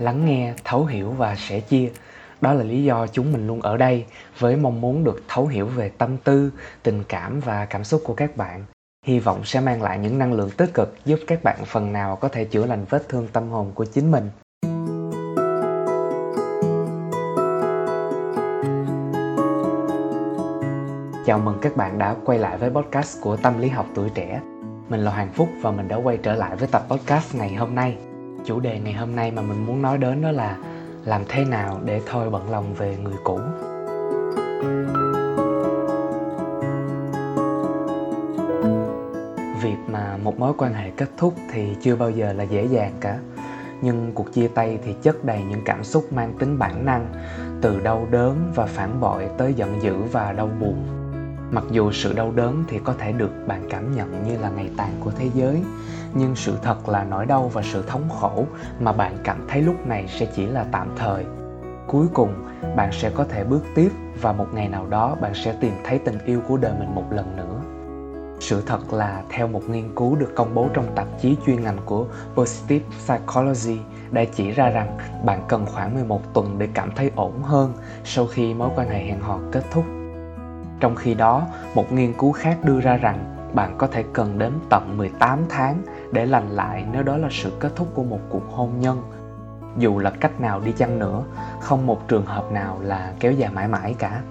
lắng nghe, thấu hiểu và sẻ chia đó là lý do chúng mình luôn ở đây với mong muốn được thấu hiểu về tâm tư, tình cảm và cảm xúc của các bạn hy vọng sẽ mang lại những năng lượng tích cực giúp các bạn phần nào có thể chữa lành vết thương tâm hồn của chính mình Chào mừng các bạn đã quay lại với podcast của Tâm lý học tuổi trẻ. Mình là Hoàng Phúc và mình đã quay trở lại với tập podcast ngày hôm nay. Chủ đề ngày hôm nay mà mình muốn nói đến đó là làm thế nào để thôi bận lòng về người cũ. Việc mà một mối quan hệ kết thúc thì chưa bao giờ là dễ dàng cả. Nhưng cuộc chia tay thì chất đầy những cảm xúc mang tính bản năng, từ đau đớn và phản bội tới giận dữ và đau buồn mặc dù sự đau đớn thì có thể được bạn cảm nhận như là ngày tàn của thế giới nhưng sự thật là nỗi đau và sự thống khổ mà bạn cảm thấy lúc này sẽ chỉ là tạm thời. Cuối cùng bạn sẽ có thể bước tiếp và một ngày nào đó bạn sẽ tìm thấy tình yêu của đời mình một lần nữa. Sự thật là theo một nghiên cứu được công bố trong tạp chí chuyên ngành của Positive Psychology đã chỉ ra rằng bạn cần khoảng 11 tuần để cảm thấy ổn hơn sau khi mối quan hệ hẹn hò kết thúc. Trong khi đó, một nghiên cứu khác đưa ra rằng bạn có thể cần đến tận 18 tháng để lành lại nếu đó là sự kết thúc của một cuộc hôn nhân. Dù là cách nào đi chăng nữa, không một trường hợp nào là kéo dài mãi mãi cả.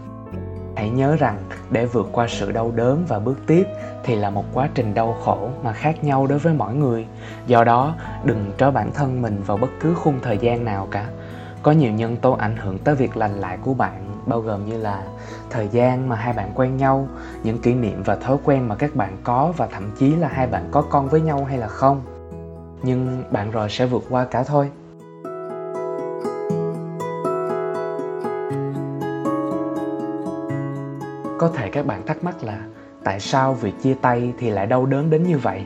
Hãy nhớ rằng để vượt qua sự đau đớn và bước tiếp thì là một quá trình đau khổ mà khác nhau đối với mỗi người. Do đó, đừng trói bản thân mình vào bất cứ khung thời gian nào cả. Có nhiều nhân tố ảnh hưởng tới việc lành lại của bạn bao gồm như là thời gian mà hai bạn quen nhau, những kỷ niệm và thói quen mà các bạn có và thậm chí là hai bạn có con với nhau hay là không. Nhưng bạn rồi sẽ vượt qua cả thôi. Có thể các bạn thắc mắc là tại sao việc chia tay thì lại đau đớn đến như vậy?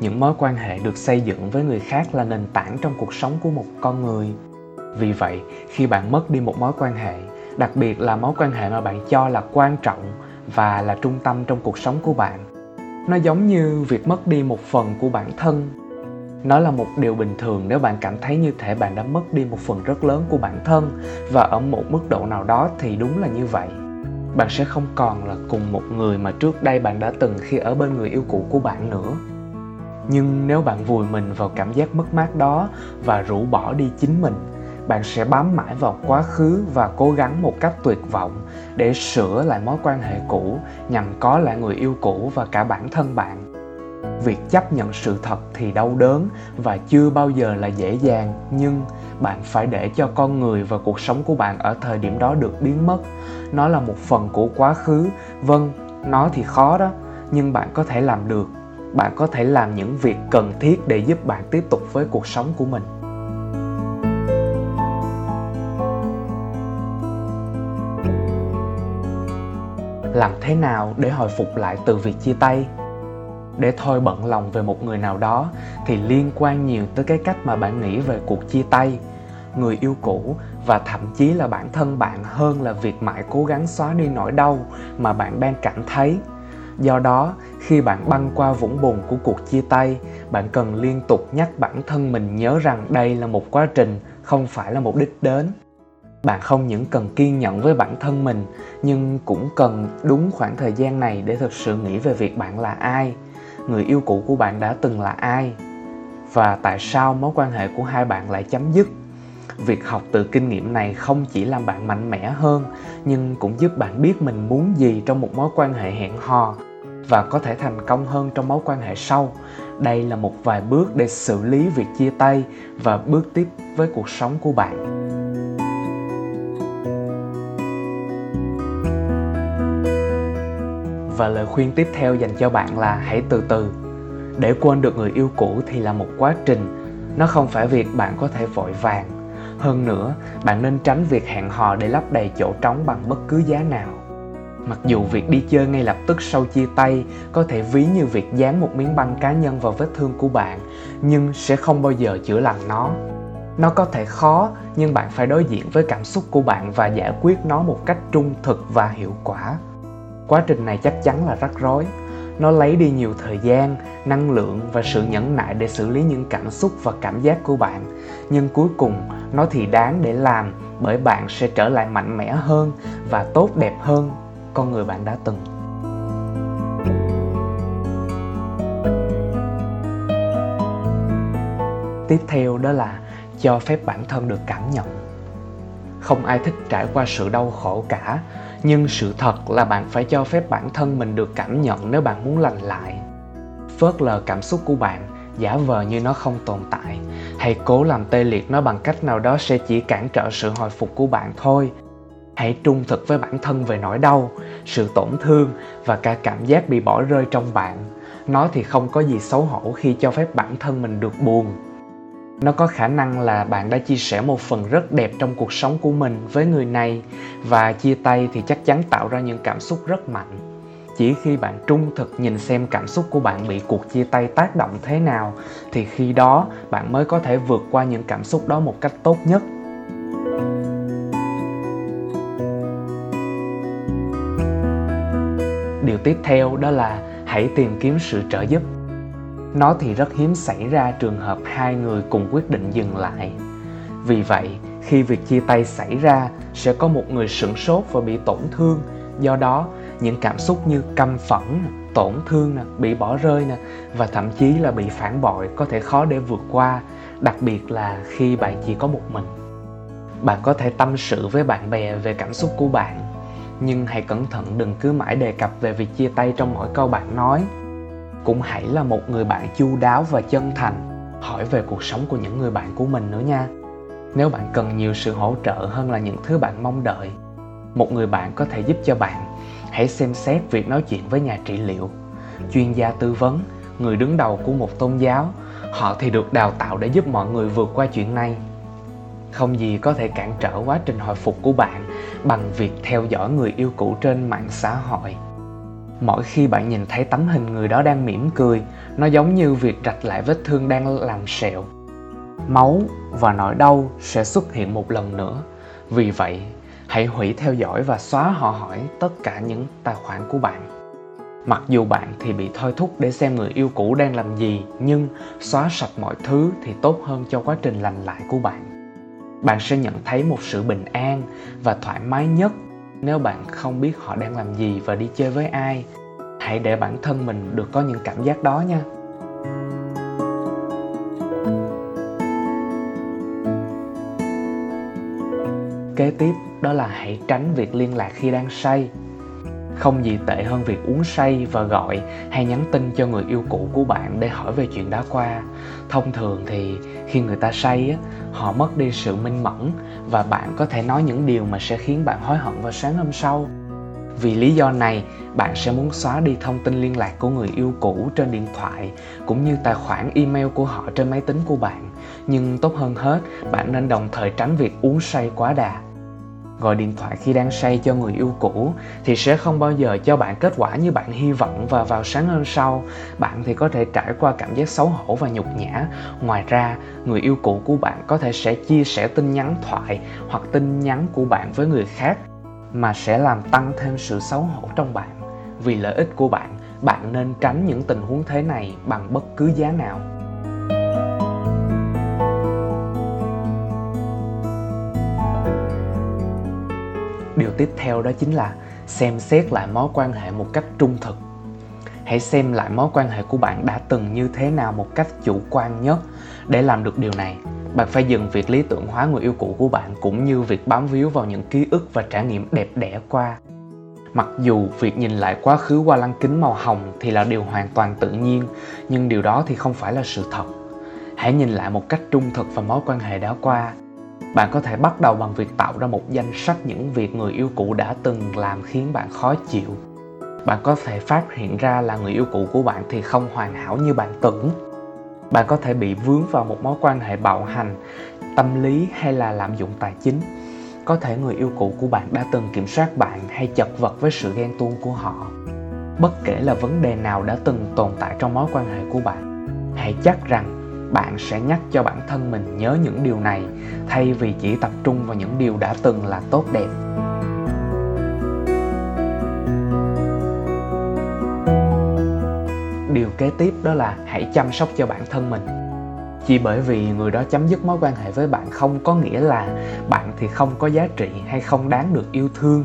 Những mối quan hệ được xây dựng với người khác là nền tảng trong cuộc sống của một con người. Vì vậy, khi bạn mất đi một mối quan hệ đặc biệt là mối quan hệ mà bạn cho là quan trọng và là trung tâm trong cuộc sống của bạn. Nó giống như việc mất đi một phần của bản thân. Nó là một điều bình thường nếu bạn cảm thấy như thể bạn đã mất đi một phần rất lớn của bản thân và ở một mức độ nào đó thì đúng là như vậy. Bạn sẽ không còn là cùng một người mà trước đây bạn đã từng khi ở bên người yêu cũ của bạn nữa. Nhưng nếu bạn vùi mình vào cảm giác mất mát đó và rũ bỏ đi chính mình bạn sẽ bám mãi vào quá khứ và cố gắng một cách tuyệt vọng để sửa lại mối quan hệ cũ nhằm có lại người yêu cũ và cả bản thân bạn. Việc chấp nhận sự thật thì đau đớn và chưa bao giờ là dễ dàng, nhưng bạn phải để cho con người và cuộc sống của bạn ở thời điểm đó được biến mất. Nó là một phần của quá khứ. Vâng nó thì khó đó, nhưng bạn có thể làm được. Bạn có thể làm những việc cần thiết để giúp bạn tiếp tục với cuộc sống của mình. Làm thế nào để hồi phục lại từ việc chia tay? Để thôi bận lòng về một người nào đó thì liên quan nhiều tới cái cách mà bạn nghĩ về cuộc chia tay. Người yêu cũ và thậm chí là bản thân bạn hơn là việc mãi cố gắng xóa đi nỗi đau mà bạn đang cảm thấy. Do đó, khi bạn băng qua vũng bùn của cuộc chia tay, bạn cần liên tục nhắc bản thân mình nhớ rằng đây là một quá trình, không phải là một đích đến bạn không những cần kiên nhẫn với bản thân mình, nhưng cũng cần đúng khoảng thời gian này để thực sự nghĩ về việc bạn là ai, người yêu cũ của bạn đã từng là ai, và tại sao mối quan hệ của hai bạn lại chấm dứt. Việc học từ kinh nghiệm này không chỉ làm bạn mạnh mẽ hơn, nhưng cũng giúp bạn biết mình muốn gì trong một mối quan hệ hẹn hò và có thể thành công hơn trong mối quan hệ sau. Đây là một vài bước để xử lý việc chia tay và bước tiếp với cuộc sống của bạn. Và lời khuyên tiếp theo dành cho bạn là hãy từ từ. Để quên được người yêu cũ thì là một quá trình. Nó không phải việc bạn có thể vội vàng. Hơn nữa, bạn nên tránh việc hẹn hò để lấp đầy chỗ trống bằng bất cứ giá nào. Mặc dù việc đi chơi ngay lập tức sau chia tay có thể ví như việc dán một miếng băng cá nhân vào vết thương của bạn, nhưng sẽ không bao giờ chữa lành nó. Nó có thể khó, nhưng bạn phải đối diện với cảm xúc của bạn và giải quyết nó một cách trung thực và hiệu quả quá trình này chắc chắn là rắc rối. Nó lấy đi nhiều thời gian, năng lượng và sự nhẫn nại để xử lý những cảm xúc và cảm giác của bạn. Nhưng cuối cùng, nó thì đáng để làm bởi bạn sẽ trở lại mạnh mẽ hơn và tốt đẹp hơn con người bạn đã từng. Tiếp theo đó là cho phép bản thân được cảm nhận. Không ai thích trải qua sự đau khổ cả nhưng sự thật là bạn phải cho phép bản thân mình được cảm nhận nếu bạn muốn lành lại. Phớt lờ cảm xúc của bạn, giả vờ như nó không tồn tại. Hay cố làm tê liệt nó bằng cách nào đó sẽ chỉ cản trở sự hồi phục của bạn thôi. Hãy trung thực với bản thân về nỗi đau, sự tổn thương và cả cảm giác bị bỏ rơi trong bạn. Nó thì không có gì xấu hổ khi cho phép bản thân mình được buồn nó có khả năng là bạn đã chia sẻ một phần rất đẹp trong cuộc sống của mình với người này. Và chia tay thì chắc chắn tạo ra những cảm xúc rất mạnh. Chỉ khi bạn trung thực nhìn xem cảm xúc của bạn bị cuộc chia tay tác động thế nào, thì khi đó bạn mới có thể vượt qua những cảm xúc đó một cách tốt nhất. Điều tiếp theo đó là hãy tìm kiếm sự trợ giúp nó thì rất hiếm xảy ra trường hợp hai người cùng quyết định dừng lại. Vì vậy, khi việc chia tay xảy ra, sẽ có một người sửng sốt và bị tổn thương. Do đó, những cảm xúc như căm phẫn, tổn thương bị bỏ rơi và thậm chí là bị phản bội có thể khó để vượt qua, đặc biệt là khi bạn chỉ có một mình. Bạn có thể tâm sự với bạn bè về cảm xúc của bạn, nhưng hãy cẩn thận đừng cứ mãi đề cập về việc chia tay trong mỗi câu bạn nói cũng hãy là một người bạn chu đáo và chân thành. Hỏi về cuộc sống của những người bạn của mình nữa nha. Nếu bạn cần nhiều sự hỗ trợ hơn là những thứ bạn mong đợi, một người bạn có thể giúp cho bạn. Hãy xem xét việc nói chuyện với nhà trị liệu. Chuyên gia tư vấn, người đứng đầu của một tôn giáo, họ thì được đào tạo để giúp mọi người vượt qua chuyện này. Không gì có thể cản trở quá trình hồi phục của bạn bằng việc theo dõi người yêu cũ trên mạng xã hội mỗi khi bạn nhìn thấy tấm hình người đó đang mỉm cười, nó giống như việc rạch lại vết thương đang làm sẹo. Máu và nỗi đau sẽ xuất hiện một lần nữa. Vì vậy, hãy hủy theo dõi và xóa họ hỏi tất cả những tài khoản của bạn. Mặc dù bạn thì bị thôi thúc để xem người yêu cũ đang làm gì, nhưng xóa sạch mọi thứ thì tốt hơn cho quá trình lành lại của bạn. Bạn sẽ nhận thấy một sự bình an và thoải mái nhất nếu bạn không biết họ đang làm gì và đi chơi với ai, hãy để bản thân mình được có những cảm giác đó nha. Kế tiếp đó là hãy tránh việc liên lạc khi đang say không gì tệ hơn việc uống say và gọi hay nhắn tin cho người yêu cũ của bạn để hỏi về chuyện đã qua. Thông thường thì khi người ta say á, họ mất đi sự minh mẫn và bạn có thể nói những điều mà sẽ khiến bạn hối hận vào sáng hôm sau. Vì lý do này, bạn sẽ muốn xóa đi thông tin liên lạc của người yêu cũ trên điện thoại cũng như tài khoản email của họ trên máy tính của bạn. Nhưng tốt hơn hết, bạn nên đồng thời tránh việc uống say quá đà gọi điện thoại khi đang say cho người yêu cũ thì sẽ không bao giờ cho bạn kết quả như bạn hy vọng và vào sáng hôm sau, bạn thì có thể trải qua cảm giác xấu hổ và nhục nhã. Ngoài ra, người yêu cũ của bạn có thể sẽ chia sẻ tin nhắn thoại hoặc tin nhắn của bạn với người khác mà sẽ làm tăng thêm sự xấu hổ trong bạn. Vì lợi ích của bạn bạn nên tránh những tình huống thế này bằng bất cứ giá nào. Điều tiếp theo đó chính là xem xét lại mối quan hệ một cách trung thực. Hãy xem lại mối quan hệ của bạn đã từng như thế nào một cách chủ quan nhất. Để làm được điều này, bạn phải dừng việc lý tưởng hóa người yêu cũ của bạn cũng như việc bám víu vào những ký ức và trải nghiệm đẹp đẽ qua. Mặc dù việc nhìn lại quá khứ qua lăng kính màu hồng thì là điều hoàn toàn tự nhiên, nhưng điều đó thì không phải là sự thật. Hãy nhìn lại một cách trung thực và mối quan hệ đã qua bạn có thể bắt đầu bằng việc tạo ra một danh sách những việc người yêu cũ đã từng làm khiến bạn khó chịu. Bạn có thể phát hiện ra là người yêu cũ của bạn thì không hoàn hảo như bạn tưởng. Bạn có thể bị vướng vào một mối quan hệ bạo hành, tâm lý hay là lạm dụng tài chính. Có thể người yêu cũ của bạn đã từng kiểm soát bạn hay chật vật với sự ghen tuông của họ. Bất kể là vấn đề nào đã từng tồn tại trong mối quan hệ của bạn, hãy chắc rằng bạn sẽ nhắc cho bản thân mình nhớ những điều này, thay vì chỉ tập trung vào những điều đã từng là tốt đẹp. Điều kế tiếp đó là hãy chăm sóc cho bản thân mình. Chỉ bởi vì người đó chấm dứt mối quan hệ với bạn không có nghĩa là bạn thì không có giá trị hay không đáng được yêu thương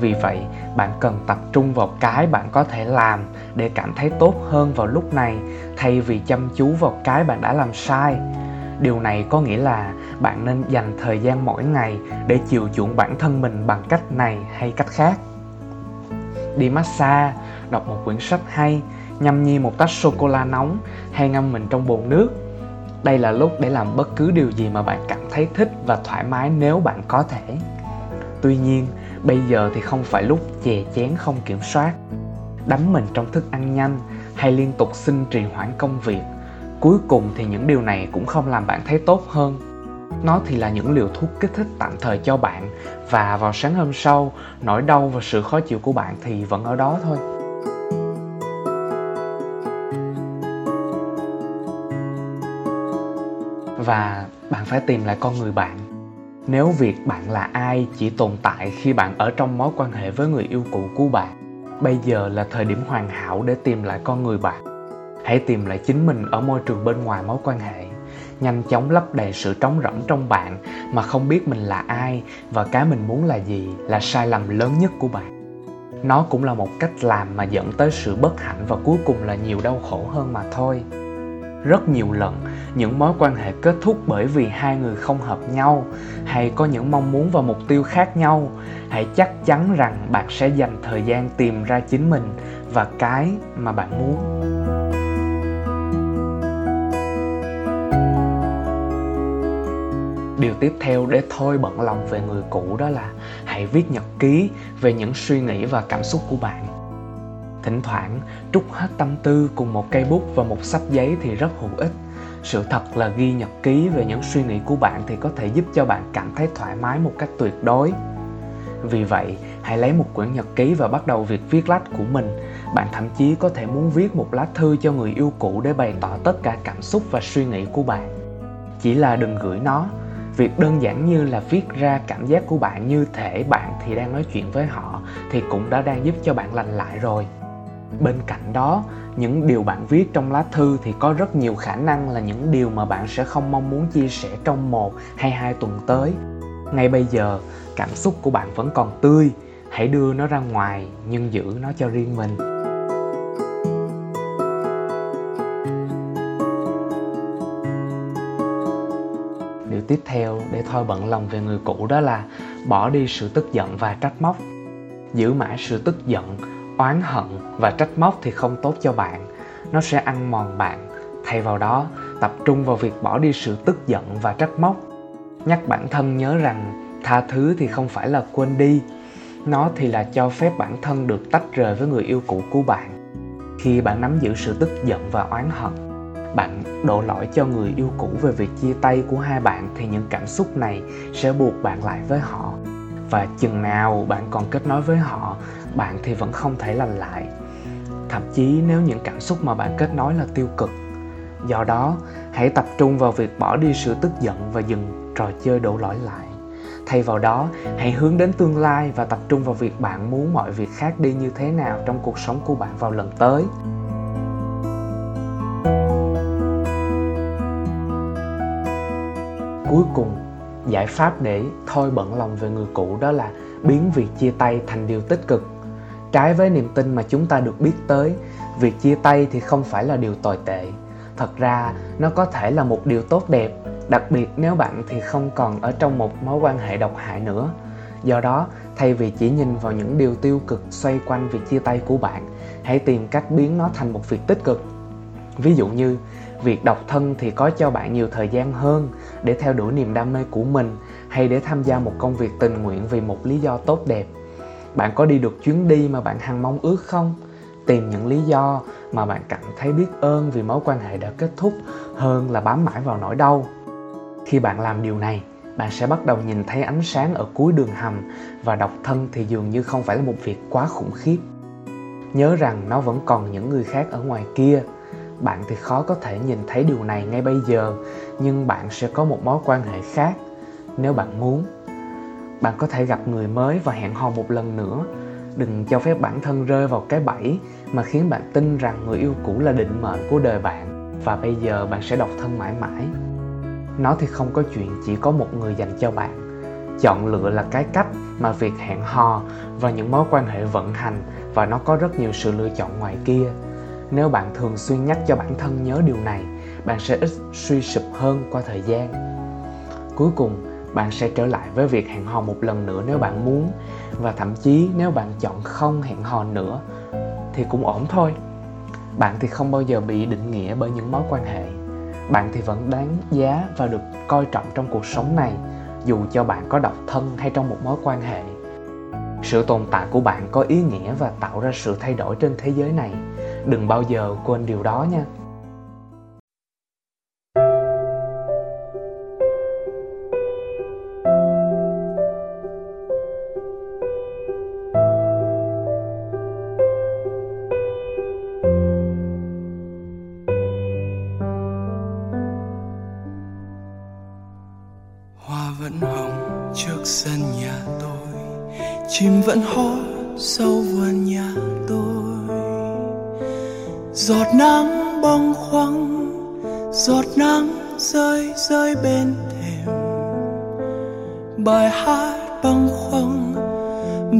vì vậy, bạn cần tập trung vào cái bạn có thể làm để cảm thấy tốt hơn vào lúc này, thay vì chăm chú vào cái bạn đã làm sai. Điều này có nghĩa là bạn nên dành thời gian mỗi ngày để chiều chuộng bản thân mình bằng cách này hay cách khác. Đi massage, đọc một quyển sách hay, nhâm nhi một tách sô cô la nóng hay ngâm mình trong bồn nước. Đây là lúc để làm bất cứ điều gì mà bạn cảm thấy thích và thoải mái nếu bạn có thể tuy nhiên, bây giờ thì không phải lúc chè chén không kiểm soát. Đắm mình trong thức ăn nhanh hay liên tục xin trì hoãn công việc, cuối cùng thì những điều này cũng không làm bạn thấy tốt hơn. Nó thì là những liều thuốc kích thích tạm thời cho bạn và vào sáng hôm sau, nỗi đau và sự khó chịu của bạn thì vẫn ở đó thôi. Và bạn phải tìm lại con người bạn nếu việc bạn là ai chỉ tồn tại khi bạn ở trong mối quan hệ với người yêu cũ của bạn, bây giờ là thời điểm hoàn hảo để tìm lại con người bạn. Hãy tìm lại chính mình ở môi trường bên ngoài mối quan hệ, nhanh chóng lấp đầy sự trống rỗng trong bạn mà không biết mình là ai và cái mình muốn là gì là sai lầm lớn nhất của bạn. Nó cũng là một cách làm mà dẫn tới sự bất hạnh và cuối cùng là nhiều đau khổ hơn mà thôi rất nhiều lần. Những mối quan hệ kết thúc bởi vì hai người không hợp nhau, hay có những mong muốn và mục tiêu khác nhau. Hãy chắc chắn rằng bạn sẽ dành thời gian tìm ra chính mình và cái mà bạn muốn. Điều tiếp theo để thôi bận lòng về người cũ đó là hãy viết nhật ký về những suy nghĩ và cảm xúc của bạn thỉnh thoảng trút hết tâm tư cùng một cây bút và một sắp giấy thì rất hữu ích. Sự thật là ghi nhật ký về những suy nghĩ của bạn thì có thể giúp cho bạn cảm thấy thoải mái một cách tuyệt đối. Vì vậy, hãy lấy một quyển nhật ký và bắt đầu việc viết lách của mình. Bạn thậm chí có thể muốn viết một lá thư cho người yêu cũ để bày tỏ tất cả cảm xúc và suy nghĩ của bạn. Chỉ là đừng gửi nó. Việc đơn giản như là viết ra cảm giác của bạn như thể bạn thì đang nói chuyện với họ thì cũng đã đang giúp cho bạn lành lại rồi bên cạnh đó, những điều bạn viết trong lá thư thì có rất nhiều khả năng là những điều mà bạn sẽ không mong muốn chia sẻ trong một hay hai tuần tới. Ngay bây giờ, cảm xúc của bạn vẫn còn tươi, hãy đưa nó ra ngoài, nhưng giữ nó cho riêng mình. Điều tiếp theo để thôi bận lòng về người cũ đó là bỏ đi sự tức giận và trách móc. Giữ mãi sự tức giận oán hận và trách móc thì không tốt cho bạn. Nó sẽ ăn mòn bạn. Thay vào đó, tập trung vào việc bỏ đi sự tức giận và trách móc. Nhắc bản thân nhớ rằng, tha thứ thì không phải là quên đi. Nó thì là cho phép bản thân được tách rời với người yêu cũ của bạn. Khi bạn nắm giữ sự tức giận và oán hận, bạn đổ lỗi cho người yêu cũ về việc chia tay của hai bạn thì những cảm xúc này sẽ buộc bạn lại với họ. Và chừng nào bạn còn kết nối với họ bạn thì vẫn không thể lành lại. Thậm chí nếu những cảm xúc mà bạn kết nối là tiêu cực, do đó hãy tập trung vào việc bỏ đi sự tức giận và dừng trò chơi đổ lỗi lại. Thay vào đó, hãy hướng đến tương lai và tập trung vào việc bạn muốn mọi việc khác đi như thế nào trong cuộc sống của bạn vào lần tới. Cuối cùng, giải pháp để thôi bận lòng về người cũ đó là biến việc chia tay thành điều tích cực trái với niềm tin mà chúng ta được biết tới, việc chia tay thì không phải là điều tồi tệ. Thật ra, nó có thể là một điều tốt đẹp, đặc biệt nếu bạn thì không còn ở trong một mối quan hệ độc hại nữa. Do đó, thay vì chỉ nhìn vào những điều tiêu cực xoay quanh việc chia tay của bạn, hãy tìm cách biến nó thành một việc tích cực. Ví dụ như, việc độc thân thì có cho bạn nhiều thời gian hơn để theo đuổi niềm đam mê của mình, hay để tham gia một công việc tình nguyện vì một lý do tốt đẹp bạn có đi được chuyến đi mà bạn hằng mong ước không? Tìm những lý do mà bạn cảm thấy biết ơn vì mối quan hệ đã kết thúc hơn là bám mãi vào nỗi đau. Khi bạn làm điều này, bạn sẽ bắt đầu nhìn thấy ánh sáng ở cuối đường hầm và độc thân thì dường như không phải là một việc quá khủng khiếp. Nhớ rằng nó vẫn còn những người khác ở ngoài kia. Bạn thì khó có thể nhìn thấy điều này ngay bây giờ, nhưng bạn sẽ có một mối quan hệ khác nếu bạn muốn bạn có thể gặp người mới và hẹn hò một lần nữa. Đừng cho phép bản thân rơi vào cái bẫy mà khiến bạn tin rằng người yêu cũ là định mệnh của đời bạn và bây giờ bạn sẽ độc thân mãi mãi. Nó thì không có chuyện chỉ có một người dành cho bạn. Chọn lựa là cái cách mà việc hẹn hò và những mối quan hệ vận hành và nó có rất nhiều sự lựa chọn ngoài kia. Nếu bạn thường xuyên nhắc cho bản thân nhớ điều này, bạn sẽ ít suy sụp hơn qua thời gian. Cuối cùng bạn sẽ trở lại với việc hẹn hò một lần nữa nếu bạn muốn. Và thậm chí nếu bạn chọn không hẹn hò nữa, thì cũng ổn thôi. Bạn thì không bao giờ bị định nghĩa bởi những mối quan hệ. Bạn thì vẫn đáng giá và được coi trọng trong cuộc sống này, dù cho bạn có độc thân hay trong một mối quan hệ. Sự tồn tại của bạn có ý nghĩa và tạo ra sự thay đổi trên thế giới này. Đừng bao giờ quên điều đó nha.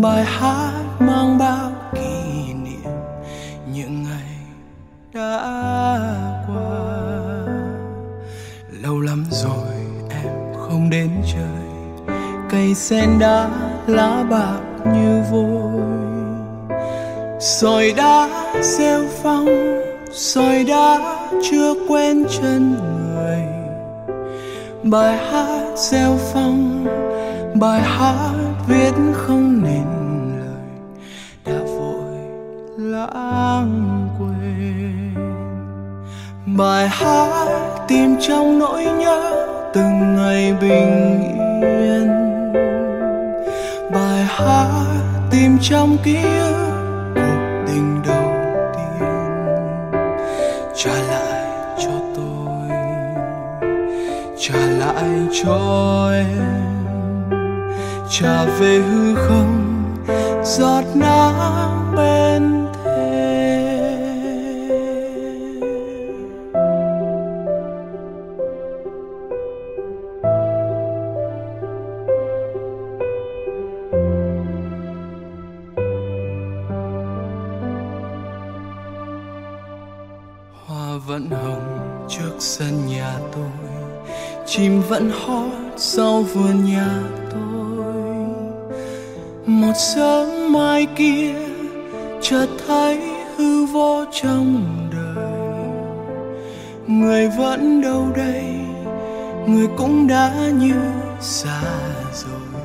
Bài hát mang bao kỷ niệm những ngày đã qua. Lâu lắm rồi em không đến chơi. Cây sen đã lá bạc như vôi. Sỏi đá gieo phong, sỏi đá chưa quen chân người. Bài hát gieo phong, bài hát viết không lãng quên. Bài hát tìm trong nỗi nhớ từng ngày bình yên. Bài hát tìm trong ký ức cuộc tình đầu tiên. Trả lại cho tôi, trả lại cho em. Trả về hư không, giọt nắng vẫn hồng trước sân nhà tôi. Chim vẫn hót sau vườn nhà tôi. Một sớm mai kia, chợt thấy hư vô trong đời. Người vẫn đâu đây, người cũng đã như xa rồi.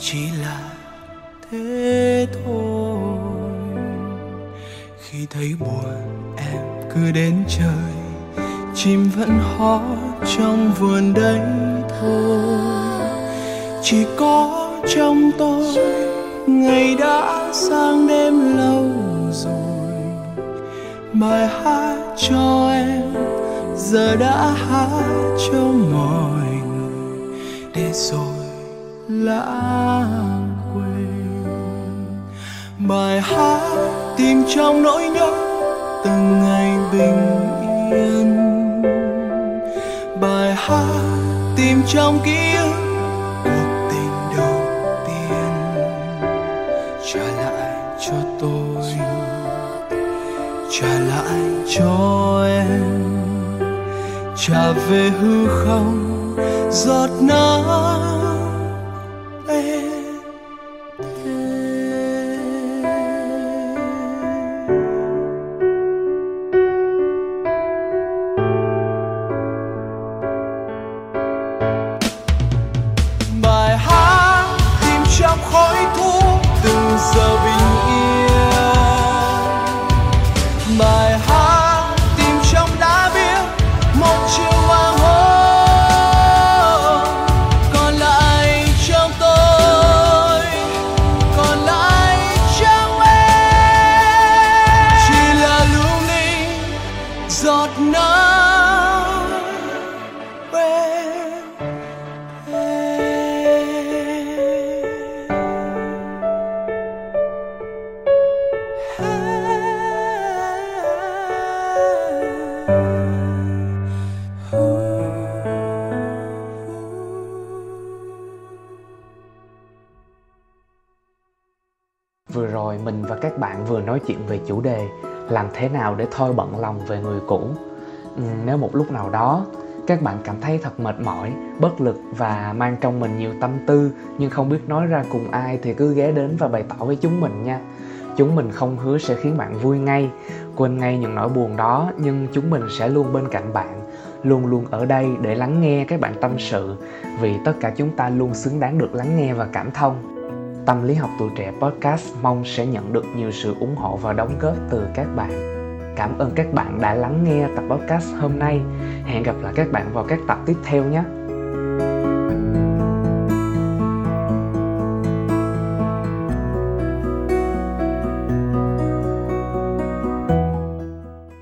Chỉ là thế thôi. Khi thấy buồn cứ đến trời, chim vẫn hót trong vườn đấy thôi chỉ có trong tôi, ngày đã sang đêm lâu rồi. Bài hát cho em, giờ đã hát cho mọi người. Để rồi lãng quên. Bài hát tìm trong nỗi nhớ trong ký ức cuộc tình đầu tiên trả lại cho tôi, trả lại cho em. Trả về hư không, giọt nắng vừa nói chuyện về chủ đề làm thế nào để thôi bận lòng về người cũ. Ừ, nếu một lúc nào đó các bạn cảm thấy thật mệt mỏi, bất lực và mang trong mình nhiều tâm tư nhưng không biết nói ra cùng ai thì cứ ghé đến và bày tỏ với chúng mình nha. Chúng mình không hứa sẽ khiến bạn vui ngay, quên ngay những nỗi buồn đó nhưng chúng mình sẽ luôn bên cạnh bạn, luôn luôn ở đây để lắng nghe các bạn tâm sự. Vì tất cả chúng ta luôn xứng đáng được lắng nghe và cảm thông tâm lý học tuổi trẻ podcast mong sẽ nhận được nhiều sự ủng hộ và đóng góp từ các bạn. Cảm ơn các bạn đã lắng nghe tập podcast hôm nay. Hẹn gặp lại các bạn vào các tập tiếp theo nhé.